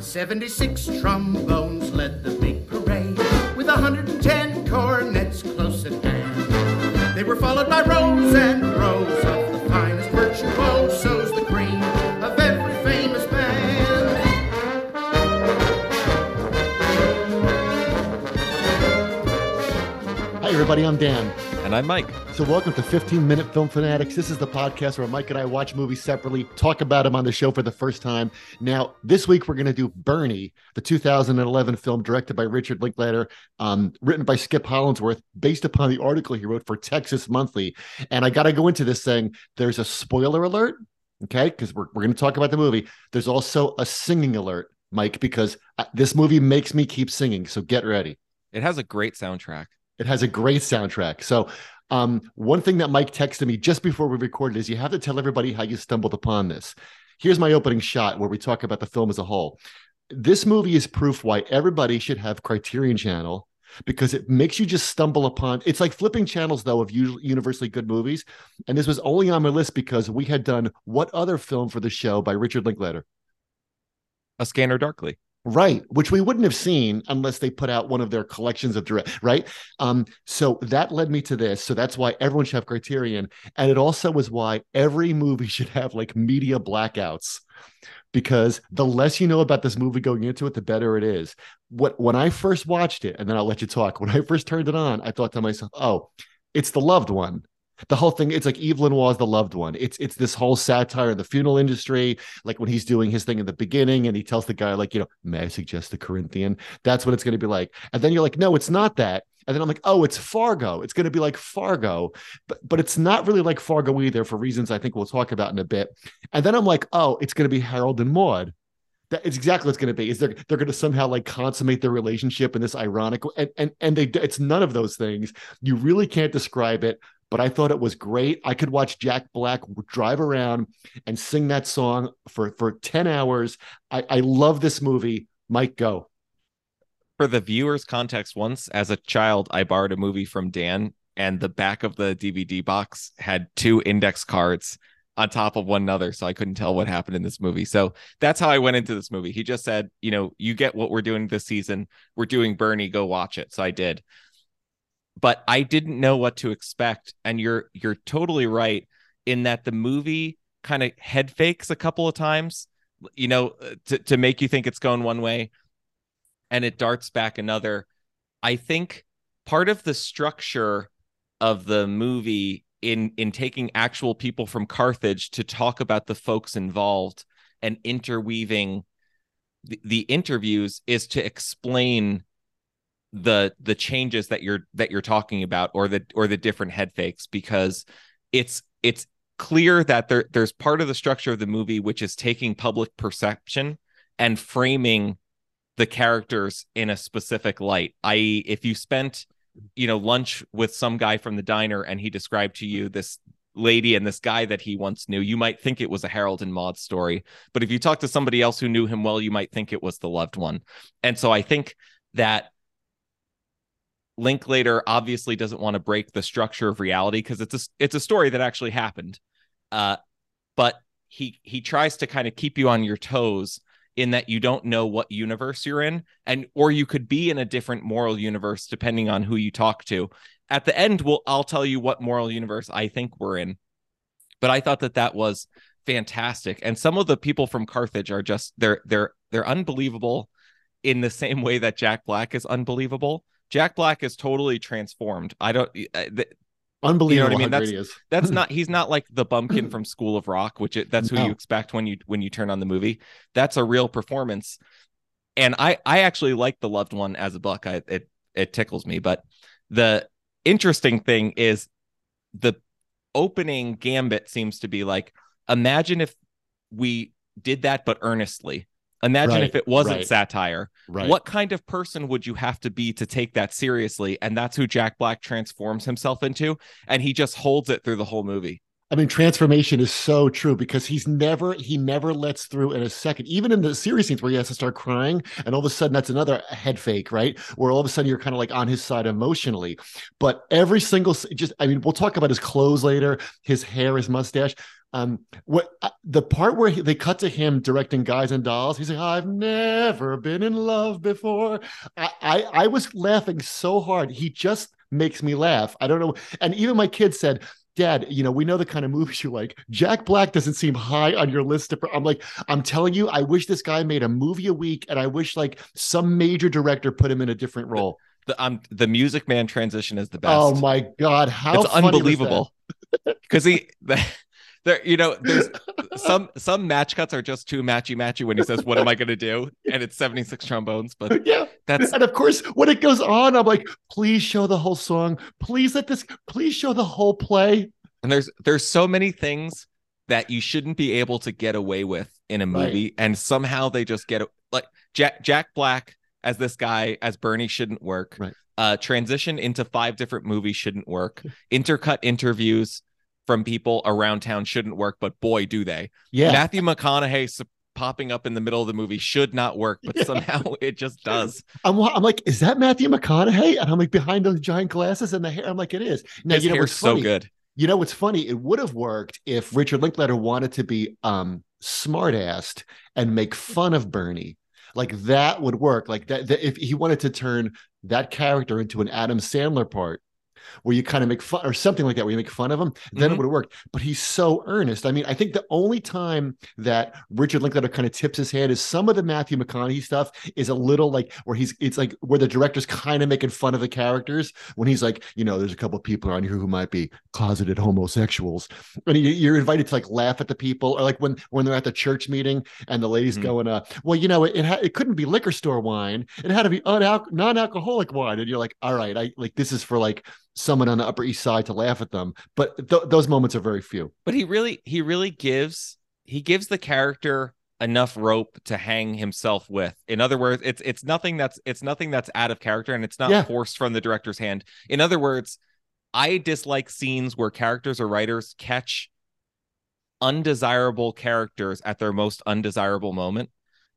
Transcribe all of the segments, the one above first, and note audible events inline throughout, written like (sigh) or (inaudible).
76 trombones led the big parade with 110 cornets close at hand. They were followed by rows and rows of the finest virtuosos, the cream of every famous band. Hi, everybody. I'm Dan. And I'm Mike. So, welcome to 15 Minute Film Fanatics. This is the podcast where Mike and I watch movies separately, talk about them on the show for the first time. Now, this week we're going to do Bernie, the 2011 film directed by Richard Linklater, um, written by Skip Hollandsworth, based upon the article he wrote for Texas Monthly. And I got to go into this saying there's a spoiler alert, okay? Because we're, we're going to talk about the movie. There's also a singing alert, Mike, because uh, this movie makes me keep singing. So, get ready. It has a great soundtrack. It has a great soundtrack. So, um, one thing that Mike texted me just before we recorded is you have to tell everybody how you stumbled upon this. Here's my opening shot where we talk about the film as a whole. This movie is proof why everybody should have Criterion Channel because it makes you just stumble upon. It's like flipping channels though of usually universally good movies, and this was only on my list because we had done what other film for the show by Richard Linklater. A Scanner Darkly. Right, which we wouldn't have seen unless they put out one of their collections of direct, right? Um, so that led me to this. So that's why everyone should have Criterion. And it also was why every movie (laughs) should have like media blackouts. Because the less you know about this movie going into it, the better it is. What when I first watched it, and then I'll let you talk. (laughs) When I first turned it on, I thought to myself, oh, it's the loved one the whole thing it's like Evelyn Waugh the loved one. It's it's this whole satire of the funeral industry like when he's doing his thing in the beginning and he tells the guy like you know may i suggest the corinthian? That's what it's going to be like. And then you're like no it's not that. And then i'm like oh it's fargo. It's going to be like fargo. But but it's not really like fargo either for reasons i think we'll talk about in a bit. And then i'm like oh it's going to be harold and maude. That it's exactly what's going to be is they're they're going to somehow like consummate their relationship in this ironic and and and they it's none of those things. You really can't describe it but I thought it was great. I could watch Jack Black drive around and sing that song for for 10 hours. I, I love this movie. Mike, go. For the viewer's context, once as a child, I borrowed a movie from Dan, and the back of the DVD box had two index cards on top of one another. So I couldn't tell what happened in this movie. So that's how I went into this movie. He just said, you know, you get what we're doing this season. We're doing Bernie, go watch it. So I did but I didn't know what to expect. And you're you're totally right in that the movie kind of head fakes a couple of times, you know, uh, to, to make you think it's going one way and it darts back another. I think part of the structure of the movie in in taking actual people from Carthage to talk about the folks involved and interweaving the, the interviews is to explain the the changes that you're that you're talking about or the or the different head fakes because it's it's clear that there there's part of the structure of the movie which is taking public perception and framing the characters in a specific light i.e if you spent you know lunch with some guy from the diner and he described to you this lady and this guy that he once knew you might think it was a harold and maude story. But if you talk to somebody else who knew him well you might think it was the loved one. And so i think that Linklater obviously doesn't want to break the structure of reality because it's a it's a story that actually happened. Uh, but he he tries to kind of keep you on your toes in that you don't know what universe you're in and or you could be in a different moral universe depending on who you talk to. At the end we'll I'll tell you what moral universe I think we're in. But I thought that that was fantastic and some of the people from Carthage are just they're they're they're unbelievable in the same way that Jack Black is unbelievable Jack Black is totally transformed. I don't. Uh, th- Unbelievable. You know what I mean? That's that's not. He's not like the bumpkin from School of Rock, which it, that's who no. you expect when you when you turn on the movie. That's a real performance, and I I actually like the loved one as a buck. I it it tickles me, but the interesting thing is the opening gambit seems to be like imagine if we did that but earnestly Imagine right, if it wasn't right, satire. Right. What kind of person would you have to be to take that seriously? And that's who Jack Black transforms himself into. And he just holds it through the whole movie. I mean, transformation is so true because he's never he never lets through in a second. Even in the serious scenes where he has to start crying, and all of a sudden that's another head fake, right? Where all of a sudden you're kind of like on his side emotionally. But every single just I mean, we'll talk about his clothes later, his hair, his mustache. Um, what uh, the part where he, they cut to him directing Guys and Dolls, he's like, "I've never been in love before." I, I I was laughing so hard. He just makes me laugh. I don't know. And even my kids said, Dad, you know, we know the kind of movies you like. Jack Black doesn't seem high on your list. Of, I'm like, I'm telling you, I wish this guy made a movie a week, and I wish like some major director put him in a different role. The um the Music Man transition is the best. Oh my god, how it's unbelievable because he. (laughs) The, there, you know, there's (laughs) some some match cuts are just too matchy matchy when he says, "What am I going to do?" and it's 76 trombones. But yeah, that's and of course when it goes on, I'm like, please show the whole song. Please let this. Please show the whole play. And there's there's so many things that you shouldn't be able to get away with in a movie, right. and somehow they just get like Jack Jack Black as this guy as Bernie shouldn't work. Right. Uh, transition into five different movies shouldn't work. Intercut interviews from people around town shouldn't work, but boy, do they. Yeah. Matthew McConaughey popping up in the middle of the movie should not work, but (laughs) yeah. somehow it just does. I'm, I'm like, is that Matthew McConaughey? And I'm like, behind those giant glasses and the hair. I'm like, it is. Now, His you know funny? so good. You know what's funny? It would have worked if Richard Linklater wanted to be um smart-assed and make fun of Bernie. Like that would work. Like that, that if he wanted to turn that character into an Adam Sandler part, where you kind of make fun or something like that, where you make fun of him, then mm-hmm. it would have worked. But he's so earnest. I mean, I think the only time that Richard Linklater kind of tips his hand is some of the Matthew McConaughey stuff is a little like where he's it's like where the director's kind of making fun of the characters when he's like, you know, there's a couple people around here who might be closeted homosexuals, and you're invited to like laugh at the people, or like when when they're at the church meeting and the lady's mm-hmm. going, uh, well, you know, it it, ha- it couldn't be liquor store wine, it had to be unal- non-alcoholic wine, and you're like, all right, I like this is for like someone on the upper east side to laugh at them but th- those moments are very few. But he really he really gives he gives the character enough rope to hang himself with. In other words it's it's nothing that's it's nothing that's out of character and it's not yeah. forced from the director's hand. In other words i dislike scenes where characters or writers catch undesirable characters at their most undesirable moment.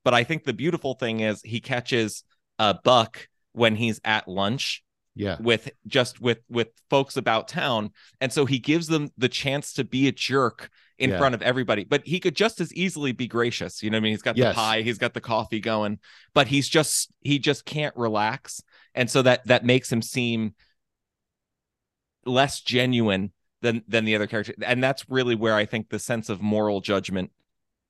But i think the beautiful thing is he catches a buck when he's at lunch yeah. with just with with folks about town. And so he gives them the chance to be a jerk in yeah. front of everybody but he could just as easily be gracious. You know i mean? He's got yes. the pie he's got the coffee going but he's just he just can't relax. And so that that makes him seem less genuine than than the other character. And that's really where i think the sense of moral judgment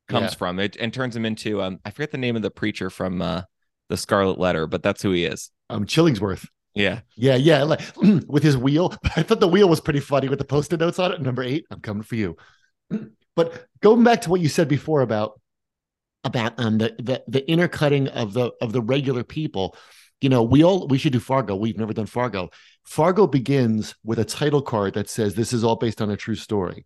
comes yeah. from. It and turns him into um i forget the name of the preacher from uh the scarlet letter but that's who he is. Um chillingsworth yeah. Yeah. Yeah. Like (clears throat) with his wheel. (laughs) I thought the wheel was pretty funny with the post-it notes on it. Number eight, I'm coming for you. (clears throat) But going back to what you said before about about um the the the intercutting of the of the regular people, you know, we all we should do Fargo. We've never done Fargo. Fargo begins with a title card that says this is all based on a true story.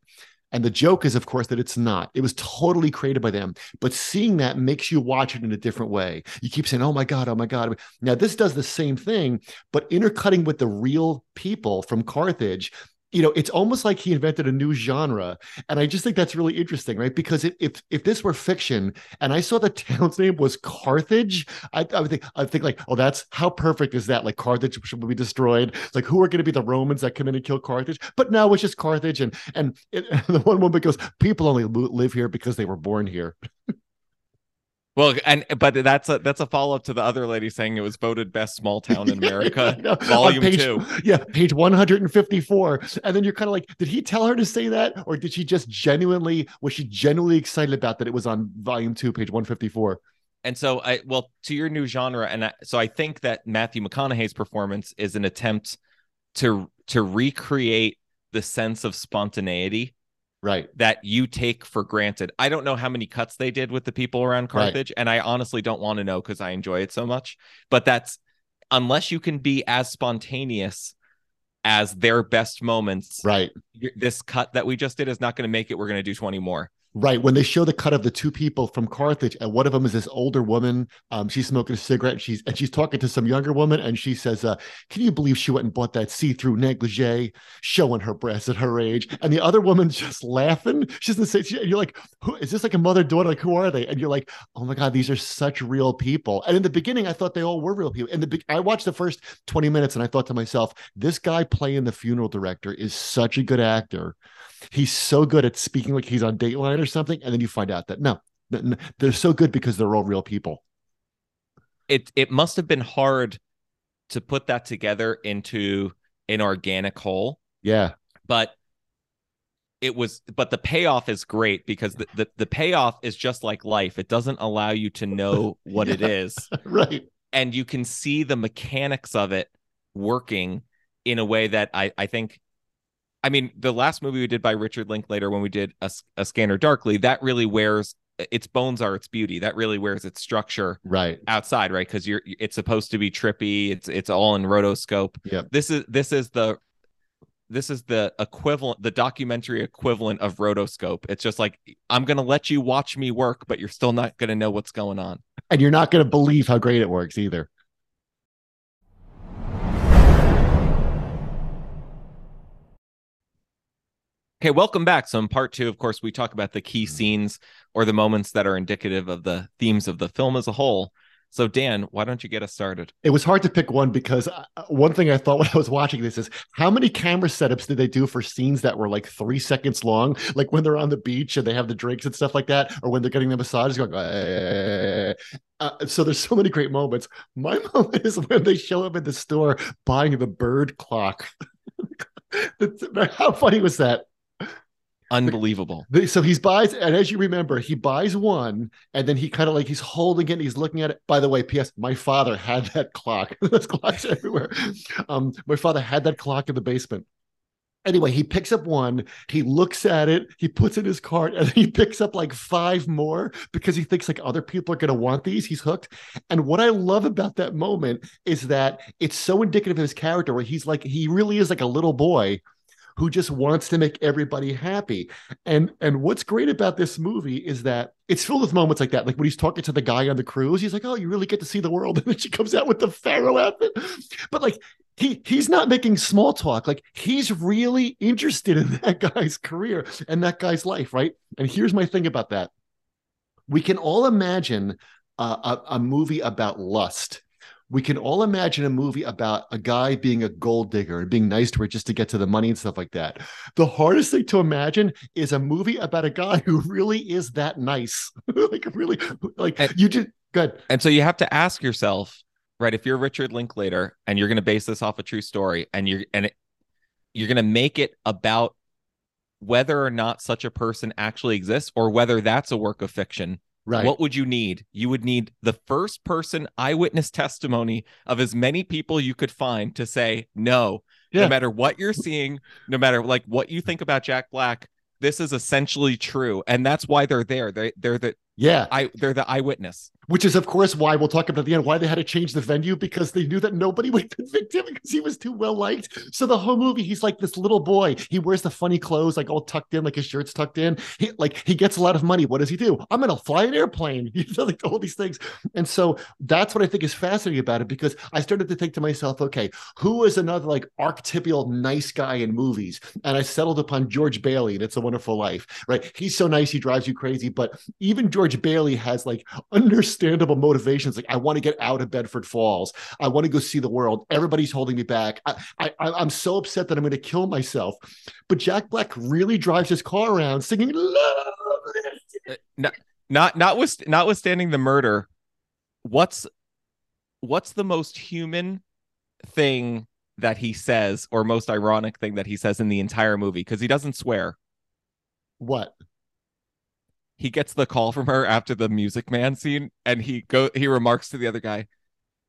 And the joke is, of course, that it's not. It was totally created by them. But seeing that makes you watch it in a different way. You keep saying, oh my God, oh my God. Now, this does the same thing, but intercutting with the real people from Carthage you know it's almost like he invented a new genre and i just think that's really interesting right? Because if if, if this were fiction and i saw the (laughs) town's name was carthage I, I would think i think like oh that's how perfect is that? Like carthage should be destroyed. Like who are going to be the romans that come in and kill carthage? But no it's just carthage and and, it, and (laughs) the one woman goes people only live here because they were born here (laughs) Well, and but that's a that's a follow up to the other lady saying it was voted best small town in (laughs) America, volume page, two. Yeah, page one hundred and fifty four. And then you're kind of like, did he tell her to say that, or did she just genuinely was she genuinely excited about that it was on volume two, page one fifty four? And so I well to your new genre, and I, so I think that Matthew McConaughey's performance is an attempt to to recreate the sense of spontaneity right. that you take for granted. I don't know how many cuts they did with the people around carthage right. and i honestly don't want to know because i enjoy it so much but that's unless you can be as spontaneous as their best moments right. this cut that we just did is not going to make it. We're going to do 20 more Right. When they show the cut of the two people from Carthage, and one of them is this older woman. Um, she's smoking a cigarette and she's and she's talking to some younger woman, and she says, uh, Can you believe she went and bought that see-through negligee showing her breasts at her age? And the other woman's (laughs) just laughing. She doesn't say she, and you're like, Who is this like a mother-daughter? Like, who are they? And you're like, Oh my God, these are such real people. And in the beginning, I thought they all were real people. In the I watched the first 20 minutes and I thought to myself, this guy playing the funeral director is such a good actor he's so good at speaking like he's on Dateline or something, and then you find out that no, they're so good because they're all real people. It it must have been hard to put that together into an organic whole. Yeah, but it was but the payoff is great because the, the, the payoff is just like life. It doesn't allow you to know (laughs) what yeah, it is. (laughs) Right. And you can see the mechanics of it working in a way that i i think I mean, the last movie we did by Richard Linklater when we did a, a Scanner Darkly, that really wears its bones are its beauty. That really wears its structure right outside, right? Because you're it's supposed to be trippy. It's it's all in rotoscope. Yeah. This is this is the this is the equivalent, the documentary equivalent of rotoscope. It's just like I'm gonna let you watch me work, but you're still not gonna know what's going on. And you're not gonna believe how great it works either. Okay, welcome back. So in part two, of course, we talk about the key mm-hmm. scenes or the moments that are indicative of the themes of the film as a whole. So Dan, why don't you get us started? It was hard to pick one because uh, one thing I thought (laughs) when I was watching this is how many camera setups did they do for scenes that were like three seconds long, like when they're on the beach and they have the drinks and stuff like that, or when they're getting the massage, going. Uh, uh, so there's so many great moments. My (laughs) moment is when they show up in the store buying the bird clock. (laughs) how funny was that? Unbelievable. So he buys, and as you remember, he buys one, and then he kind of like he's holding it, and he's looking at it. By the way, P.S. My father had that clock. (laughs) There's clocks everywhere. Um, my father had that clock in the basement. Anyway, he picks up one, he looks at it, he puts it in his cart, and he picks up like five more because he thinks like other people are going to want these. He's hooked. And what I love about that moment is that it's so indicative of his character where he's like, he really is like a little boy who just wants to make everybody happy. And and what's great about this movie is that it's filled with moments like that. Like when he's talking to the guy on the cruise, he's like, "Oh, you really get to see the world," (laughs) and then she comes out with the pharaoh outfit. But like he he's not making small talk. Like he's really interested in (laughs) that guy's career and that guy's life, right? And here's my thing about that: we can all imagine uh, a, a movie about lust we can all imagine a movie about a guy being a gold digger and being nice to her just to get to the money and stuff like that. The hardest thing to imagine is a movie about a guy who really is that nice. (laughs) like really like and, you just good. And so you have to ask yourself, right, if you're Richard Linklater and you're going to base this off a true story and you're and it, you're going to make it about whether or not such a person actually exists or whether that's a work of fiction Right. What would you need? You would need the first person eyewitness testimony of as many people you could find to say no. Yeah. No matter what you're seeing, no matter like what you think about Jack Black, this is essentially true. And that's why they're there. They they're the yeah. I they're the eyewitness. Which is, of course, why we'll talk about at the end why they had to change the venue because they knew that nobody (laughs) would convict him because he was too well liked. So the whole movie, he's like this little boy. He wears the funny clothes, like all tucked in, like his shirt's tucked in. He like he gets a lot of money. What does he do? I'm gonna fly an airplane. (laughs) He does like all these things. And so that's what I think is fascinating about it because I started to think to myself, okay, who is another like archetypal nice guy in movies? And I settled upon George Bailey and It's a Wonderful Life, right? He's so nice, he drives you crazy, but even George Bailey has like understandable motivations. Like, I want to get out of Bedford Falls. I want to go see the world. Everybody's holding me back. I, I, I'm so upset that I'm going to kill myself. But Jack Black really drives his car around singing "Love." Uh, not, not, notwith, notwithstanding the murder, what's what's the most human thing that he says, or most ironic thing that he says in the entire movie? Because he doesn't swear. What? He gets the call from her after the Music Man scene, and he go he remarks to the other guy,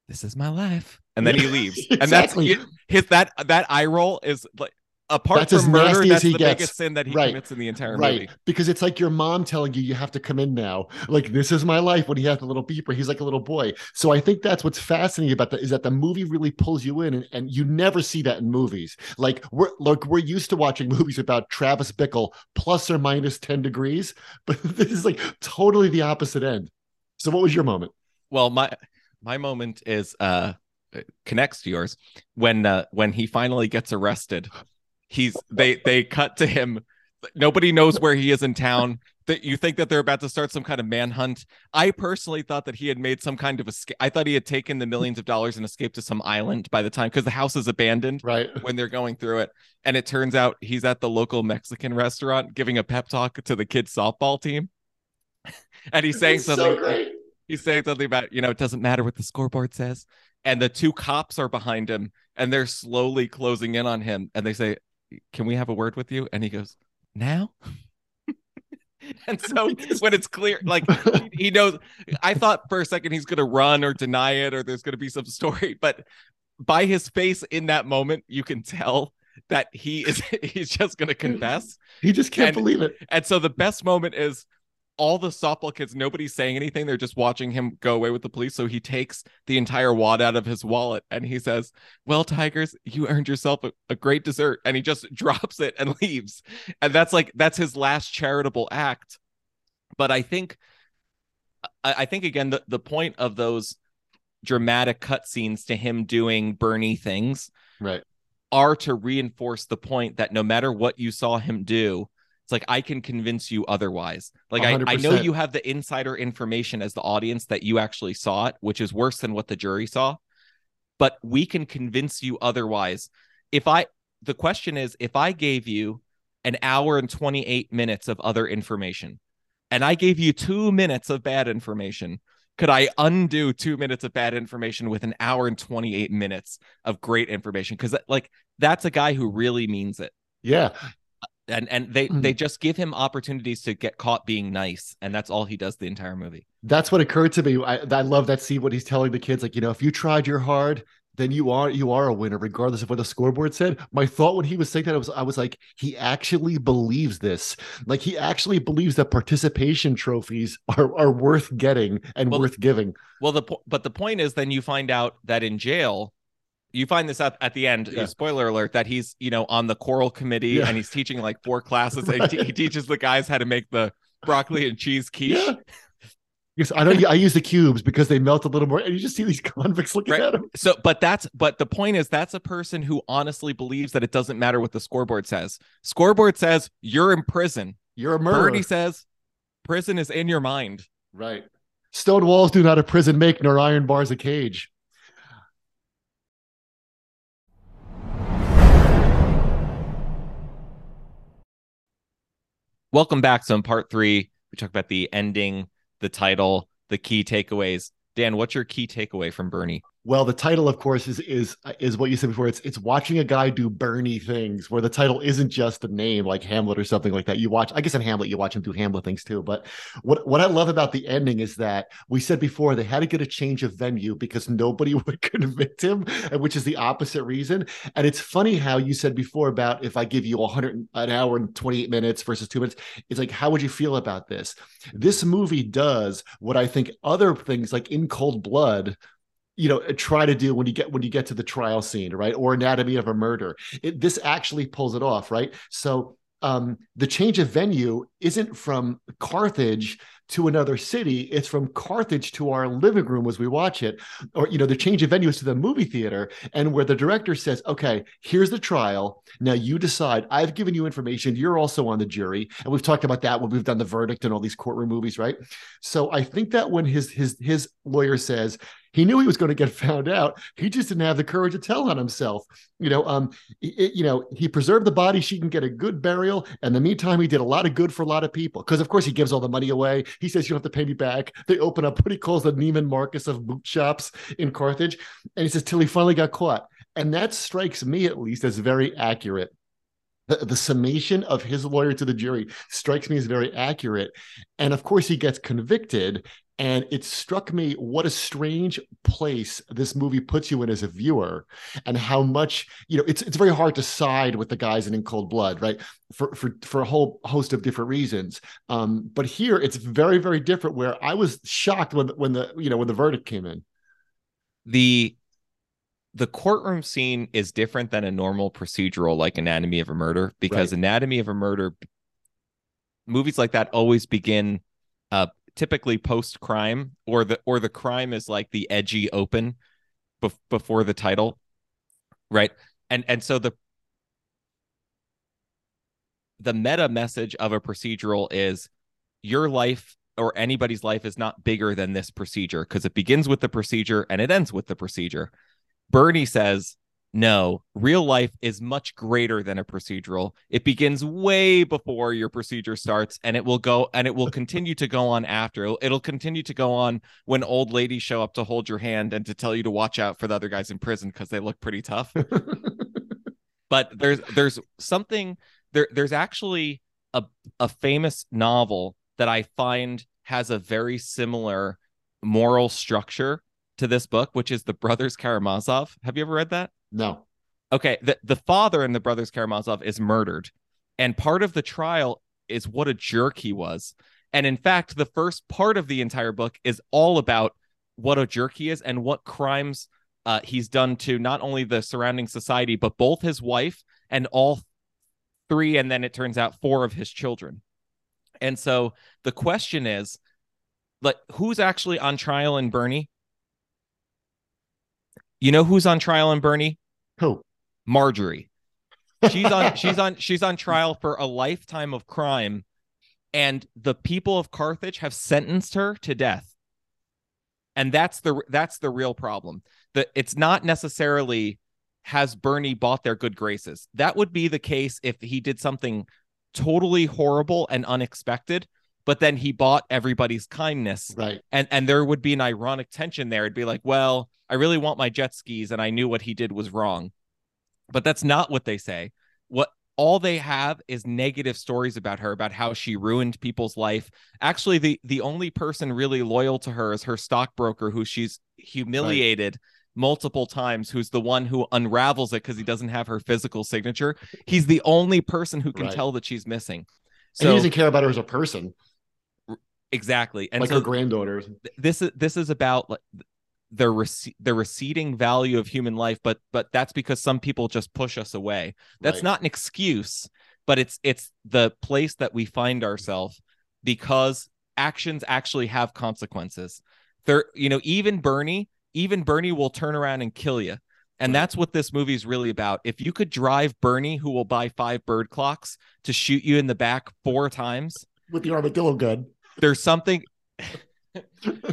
"This is my life," and then he leaves. exactly. (laughs) And that's his that that eye roll is like apart That's as from murder, nasty as that's he the gets. biggest sin that he Right. commits in the entire right movie. because it's like your mom telling you you have to come in now like this is my life when he has the little beeper he's like a little boy so i think that's what's fascinating about that is that the movie really pulls you in and, and you never see that in movies like we're look we're used to watching (laughs) movies about travis bickle plus or minus 10 degrees but (laughs) this is like totally the opposite end so what was your moment Well, my my moment is uh connects to yours when uh when he finally gets arrested. He's they they cut to him. Nobody knows where he is in town. That you think that they're about to start some kind of manhunt. I personally thought that he had made some kind of escape. I thought he had taken the millions of dollars and escaped to some island by the time because the house is abandoned right when they're going through it. And it turns out he's at the local Mexican restaurant giving a pep talk to the kids' softball team. (laughs) and he's saying It's so something. great. he's saying something about, you know, it doesn't matter what the scoreboard says. And the two cops are behind him and they're slowly closing in on him. And they say, Can we have a word with you? And he goes, Now? (laughs) and so (laughs) when it's clear, like (laughs) he knows, I thought for a second he's going to run or deny it or there's going to be some story, but by his face in that moment, you can tell that he is he's just going to confess. he just can't And- believe it And so the best moment is all the softball kids, nobody's saying anything. They're just watching him go away with the police. So he takes the entire wad out of his wallet and he says, Well, Tigers, you earned yourself a, a great dessert. And he just (laughs) drops it and leaves. And that's like, that's his last charitable act. But I think, I, I think again, the, the point of those dramatic cutscenes to him doing Bernie things right are to reinforce the point that no matter what you saw him do, it's like I can convince you otherwise. Like I, I know you have the insider information as the audience that you actually saw it, which is worse than what the jury saw. But we can convince you otherwise. If I the question is if I gave you an hour and 28 minutes of other information and I gave you two minutes of bad information, could I undo two minutes of bad information with an hour and 28 minutes of great information? Because like that's a guy who really means it. yeah And and they Mhm. they just give him opportunities to get caught being nice, and that's all he does the entire movie. that's what occurred to me. I, I love that scene when he's telling the kids, like, you know, if you tried your hard, then you are you are a winner, regardless of what the scoreboard said. My thought when he was saying that, I was I was like, he actually believes this. Like he actually believes that participation trophies are are worth getting and Well, worth giving. Well, the but the point is, then you find out that in jail, you find this out at the end. Yeah. Spoiler alert: that he's you know on the choral committee Yeah. and he's teaching like four (laughs) classes. and Right. he, he teaches the guys how to make the broccoli and cheese quiche. Yeah. Yes, I know. I use the cubes because they melt a little more, and you just see these (laughs) convicts looking Right. at him. So, but that's but the point is that's a person who honestly believes that it doesn't matter what the scoreboard says. Scoreboard says you're in prison. You're a murderer, Bernie says prison is in your mind. right? Stone walls do not a prison make, nor iron bars a cage. Welcome back. So in part three, we talk about the ending, the title, the key takeaways. Dan, what's your key takeaway from Bernie? Well, the title, of course, is is is what you said before. It's it's watching a guy do Bernie things, where the title isn't just a name like Hamlet or something like that. You watch, I guess in Hamlet, you watch him do Hamlet things too. But what what I love about the ending is that we said before they had to get a change of venue because nobody (laughs) would convict him, which is the opposite reason. And it's funny how you said before about if I give you 100 an hour and 28 minutes versus two minutes, it's like how would you feel about this? This movie does what I think other things like In Cold Blood you know try to do when you get when you get to the trial scene right? Or anatomy of a murder. It, this actually pulls it off right? So um the change of venue isn't from carthage to another city. It's from carthage to our living room as we watch it. Or you know the change of venue is to the movie theater and where the director says okay here's the trial. Now you decide. I've given you information. You're also on the jury. And we've talked about that when we've done the verdict and all these courtroom movies right? So i think that when his his his lawyer says he knew he was going to get (laughs) found out. He just didn't have the courage to tell on himself. You know, um, it, you know, he preserved the body. She can get a good burial. And in the meantime, he did a lot of good for a lot of people. Because of course, he gives all the money away. He says, "You don't have to pay me back." They open up what he calls the Neiman Marcus of boot shops in Carthage, and he says till he finally got caught. And that strikes me, at least, as very accurate. The, the summation of his lawyer to the jury strikes me as very accurate. And of course, he gets convicted And it struck me what a strange place this movie puts you in as a viewer, and how much you know. It's it's very hard to side with the guys in In Cold Blood, right? For for for a whole host of different reasons. Um, but here it's very very different. Where I was shocked when when the you know when the verdict came in. The the courtroom scene is different than a normal procedural like Anatomy of a Murder because Right. Anatomy of a Murder movies like that always begin uh typically post crime or the or the crime is like the edgy open bef- before the title right? And and so the the meta message of a procedural is your life or anybody's life is not bigger than this procedure because it begins with the procedure and it ends with the procedure. Bernie says, no, real life is much greater than a procedural. It begins way before your procedure starts and it will go and it will continue to go on after. It'll, continue to go on when old ladies show up to hold your hand and to tell you to watch out for the other guys in prison because they look pretty tough. (laughs) but there's there's something there there's actually a a famous novel that I find has a very similar moral structure to this book, which is the Brothers Karamazov. Have you ever read that? No. Okay, the the father in the Brothers Karamazov is murdered, and part of the trial is what a jerk he was. And in fact, the first part of the entire book is all about what a jerk he is and what crimes uh, he's done to not only the surrounding society, but both his wife and all three, and then it turns out four of his children. And so the question is, like, who's actually on trial in Bernie? You know who's on trial in Bernie? Who? Marjorie. She's on (laughs) she's on she's on trial for a lifetime of crime and the people of Carthage have sentenced her to death. And that's the that's the real problem. That it's not necessarily has Bernie bought their good graces. That would be the case if he did something totally horrible and unexpected, but then he bought everybody's kindness Right. and and there would be an ironic tension there it'd be like well i really want my jet skis and i knew what he did was wrong. But that's not what they say. What all they have is negative stories about her about how she ruined people's life. Actually the the only person really loyal to her is her stockbroker who she's humiliated multiple times who's the one who unravels it because he doesn't have her physical signature. He's the only person who can Right. tell that she's missing. And so he doesn't care about her as a person, exactly. And like so her granddaughter. this is this is about like the rece- the receding value of human life but but that's because some people just push us away that's Right. not an excuse but it's it's the place that we find ourselves because actions actually have consequences there you know even bernie even bernie will turn around and kill you and Right. that's what this movie is really about if you could drive bernie who will buy five bird clocks to shoot you in the back four times with the armadillo gun. there's something (laughs)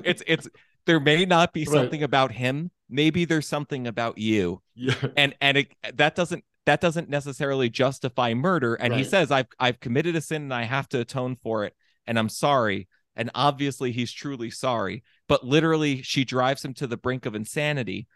it's it's there may not be Right. something about him. Maybe there's something about you. Yeah. and and it, that doesn't that doesn't necessarily justify murder. And he says i've i've committed a sin and i have to atone for it. And i'm sorry. And obviously he's truly sorry. But literally she drives him to the brink of insanity.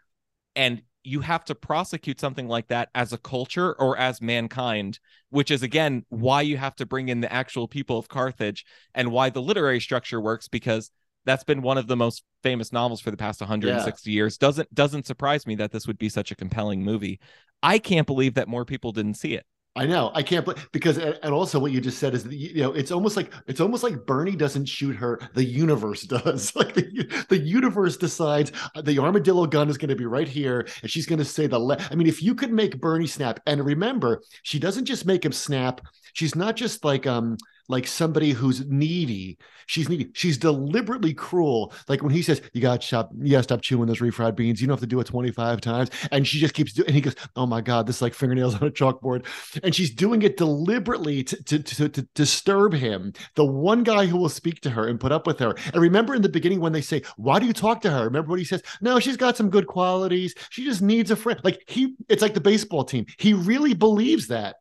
And you have to prosecute something like that as a culture or as mankind which is again why you have to bring in the actual people of carthage and why the literary structure works because that's been one of the most famous novels for the past 160 years doesn't doesn't surprise me that this would be such a compelling movie i can't believe that more people didn't see it I know. I can't believe because and and also what you just said is that you know it's almost like it's almost like Bernie doesn't shoot her, the universe (laughs) does. Like the, the universe decides uh, the armadillo gun is going to be right here, and she's going to say the. Le- I mean, if you could make Bernie snap, and remember, she doesn't just make him snap. She's not just like um like somebody who's needy. She's needy. She's deliberately cruel. Like when he says, "You got to stop, to stop chewing those refried beans. You don't have to do it twenty five times," and she just keeps doing. And he goes, "Oh my god, this is like fingernails on a chalkboard." and she's doing it deliberately to, to, to, to disturb him. The one guy who will speak to her and put up with her. And remember in the beginning when they say, Why do you talk to her? Remember what he says? No, she's got some good qualities. She just needs a friend. Like he, it's like the baseball team. He really believes that.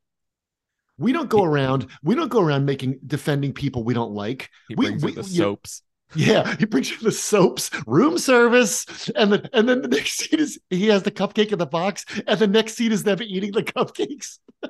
We don't go around, we don't go around making defending people we don't like. he We- brings we- the soaps Yeah, he brings you the soaps, room service, and then and then the next scene is he has the cupcake in the box, and the next scene is them eating the cupcakes. (laughs)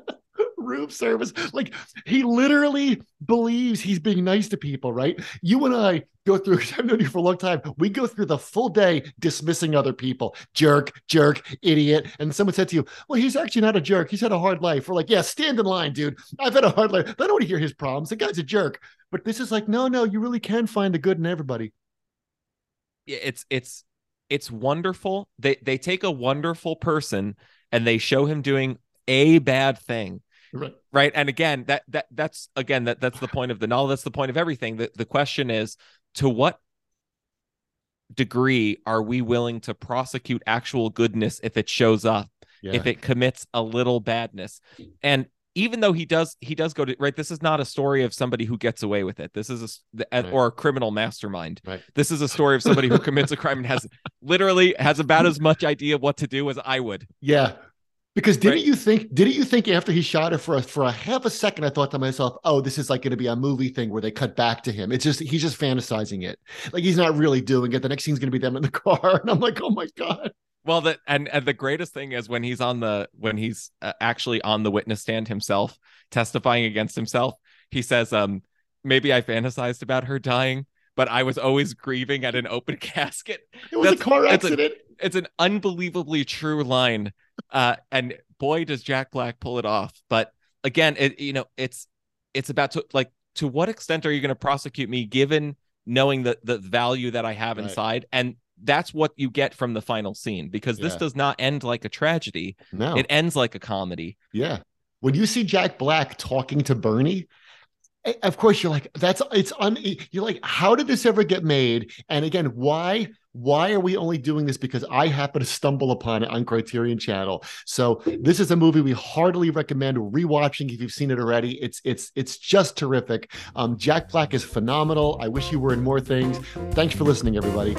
room service. Like he literally believes he's being nice to people, right? You and I go through, (laughs) I've known you for a long time. We go through the full day dismissing other people. Jerk, jerk, idiot. And someone said to you, Well, he's actually not a jerk. He's had a hard life. We're like, Yeah, stand in line, dude. I've had a hard life. I don't want to hear his problems. The guy's a jerk. But this is like, no, no, you really can find the good in everybody. Yeah, it's it's it's wonderful. They they take a wonderful person and they show him doing a bad thing. Right. Right. And again, that that that's again that that's the point of the novel. That's the point of everything. The the question is to what degree are we willing to prosecute actual goodness if it shows up, Yeah. if it commits a little badness? And even though he does he does go to right this is not a story of somebody who gets away with it this is a Right. or a criminal mastermind Right. this is a story of somebody who commits a crime and has literally has about as much idea of what to do as i would Yeah. Because didn't Right. you think? Didn't you think after he shot her for a, for a half a second? I thought to myself, "Oh, this is like going to be a movie thing where they cut back to him. It's just he's just fantasizing it, like he's not really doing it. The next scene's going to be them in the (laughs) car, and I'm like, "Oh my god!" Well, the and, and the greatest thing is when he's on the when he's uh, actually on the witness stand himself, testifying against himself. He says, "Um, maybe I fantasized about her dying, but I was always grieving at an open (laughs) casket." It was a That's- car that's a- accident. It's an unbelievably true line, uh, and boy, does Jack Black pull it off. But again, it you know, it's it's about to like to what extent are you going to prosecute me, given knowing the the value that I have Right. inside and. That's what you get from the final scene because this Yeah. does not end like a tragedy. no, It ends like a comedy. yeah. When you see Jack Black talking to Bernie, of course you're like, "That's it's un." You're like, "How did this ever get made?" And again, why? Why are we only doing this? Because I happen to stumble upon it on Criterion Channel. So this is a movie we heartily recommend rewatching if you've seen it already. It's it's it's just terrific. Um, Jack Black is phenomenal. I wish you were in more things. Thanks for listening, everybody.